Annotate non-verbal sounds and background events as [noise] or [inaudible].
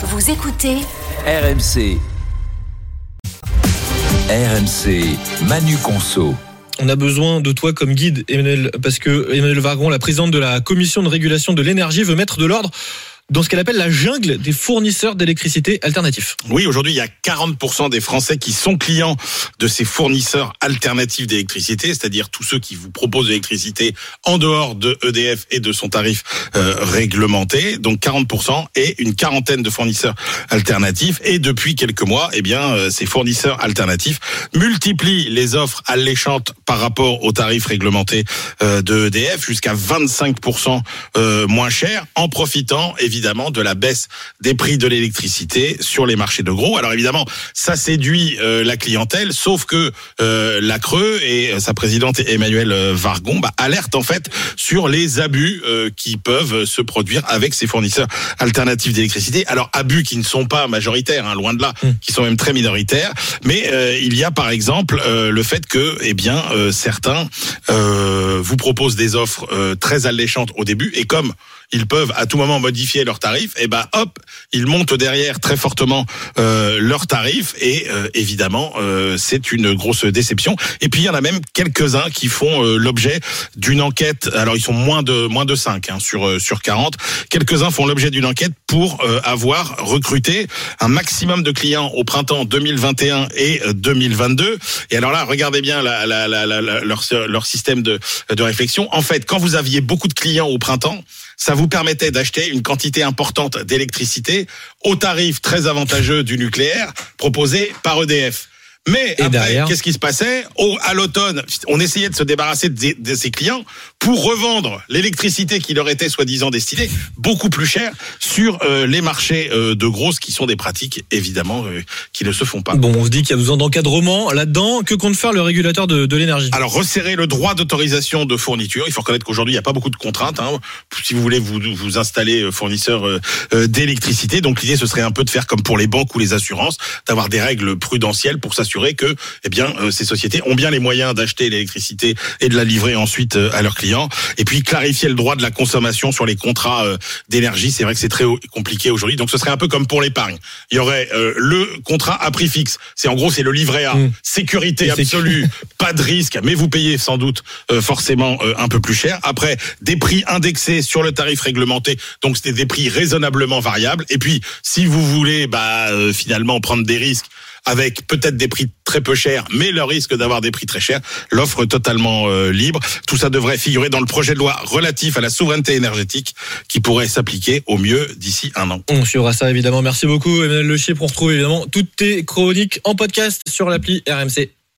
Vous écoutez RMC. RMC, Manu Conso. On a besoin de toi comme guide, Emmanuel, parce que Emmanuel Vargon, la présidente de la commission de régulation de l'énergie, veut mettre de l'ordre dans ce qu'elle appelle la jungle des fournisseurs d'électricité alternatifs. Oui, aujourd'hui, il y a 40% des Français qui sont clients de ces fournisseurs alternatifs d'électricité, c'est-à-dire tous ceux qui vous proposent de l'électricité en dehors de EDF et de son tarif euh, réglementé. Donc 40% et une quarantaine de fournisseurs alternatifs. Et depuis quelques mois, eh bien, euh, ces fournisseurs alternatifs multiplient les offres alléchantes par rapport aux tarifs réglementés euh, de EDF jusqu'à 25% euh, moins cher, en profitant évidemment évidemment de la baisse des prix de l'électricité sur les marchés de gros. Alors évidemment, ça séduit euh, la clientèle, sauf que euh, la Creux et euh, sa présidente Emmanuel Vargon bah, alertent en fait sur les abus qui peuvent se produire avec ces fournisseurs alternatifs d'électricité. Alors abus qui ne sont pas majoritaires, hein, loin de là, mmh. qui sont même très minoritaires. Mais il y a par exemple le fait que, eh bien, certains vous proposent des offres très alléchantes au début et comme ils peuvent à tout moment modifier leurs tarifs, et ben hop, ils montent derrière très fortement euh, leurs tarifs et euh, évidemment euh, c'est une grosse déception. Et puis il y en a même quelques-uns qui font euh, l'objet d'une enquête. Alors ils sont moins de moins de 5 hein, sur sur 40. Quelques-uns font l'objet d'une enquête pour avoir recruté un maximum de clients au printemps 2021 et 2022. Et alors là, regardez bien leur leur système de de réflexion. En fait, quand vous aviez beaucoup de clients au printemps, ça vous permettait d'acheter une quantité importante d'électricité au tarif très avantageux du nucléaire proposé par EDF. Mais après, qu'est-ce qui se passait Au, À l'automne, on essayait de se débarrasser de, de ses clients pour revendre l'électricité qui leur était soi-disant destinée beaucoup plus cher sur euh, les marchés euh, de grosses qui sont des pratiques évidemment euh, qui ne se font pas. Bon, on se dit qu'il y a besoin d'encadrement là-dedans. Que compte faire le régulateur de, de l'énergie? Alors resserrer le droit d'autorisation de fourniture. Il faut reconnaître qu'aujourd'hui il n'y a pas beaucoup de contraintes. Hein, si vous voulez vous, vous installer fournisseur d'électricité, donc l'idée ce serait un peu de faire comme pour les banques ou les assurances, d'avoir des règles prudentielles pour s'assurer que eh bien euh, ces sociétés ont bien les moyens d'acheter l'électricité et de la livrer ensuite euh, à leurs clients. Et puis clarifier le droit de la consommation sur les contrats euh, d'énergie. C'est vrai que c'est très compliqué aujourd'hui. Donc ce serait un peu comme pour l'épargne. Il y aurait le contrat à prix fixe. C'est en gros c'est le livret A, mmh. sécurité absolue, [laughs] pas de risque, mais vous payez sans doute forcément un peu plus cher. Après des prix indexés sur le tarif réglementé. Donc c'était des prix raisonnablement variables. Et puis si vous voulez bah finalement prendre des risques avec peut-être des prix très peu chers, mais le risque d'avoir des prix très chers, l'offre totalement euh, libre. Tout ça devrait figurer dans le projet de loi relatif à la souveraineté énergétique qui pourrait s'appliquer au mieux d'ici un an. On suivra ça évidemment. Merci beaucoup Emmanuel Lechier pour retrouver évidemment toutes tes chroniques en podcast sur l'appli RMC.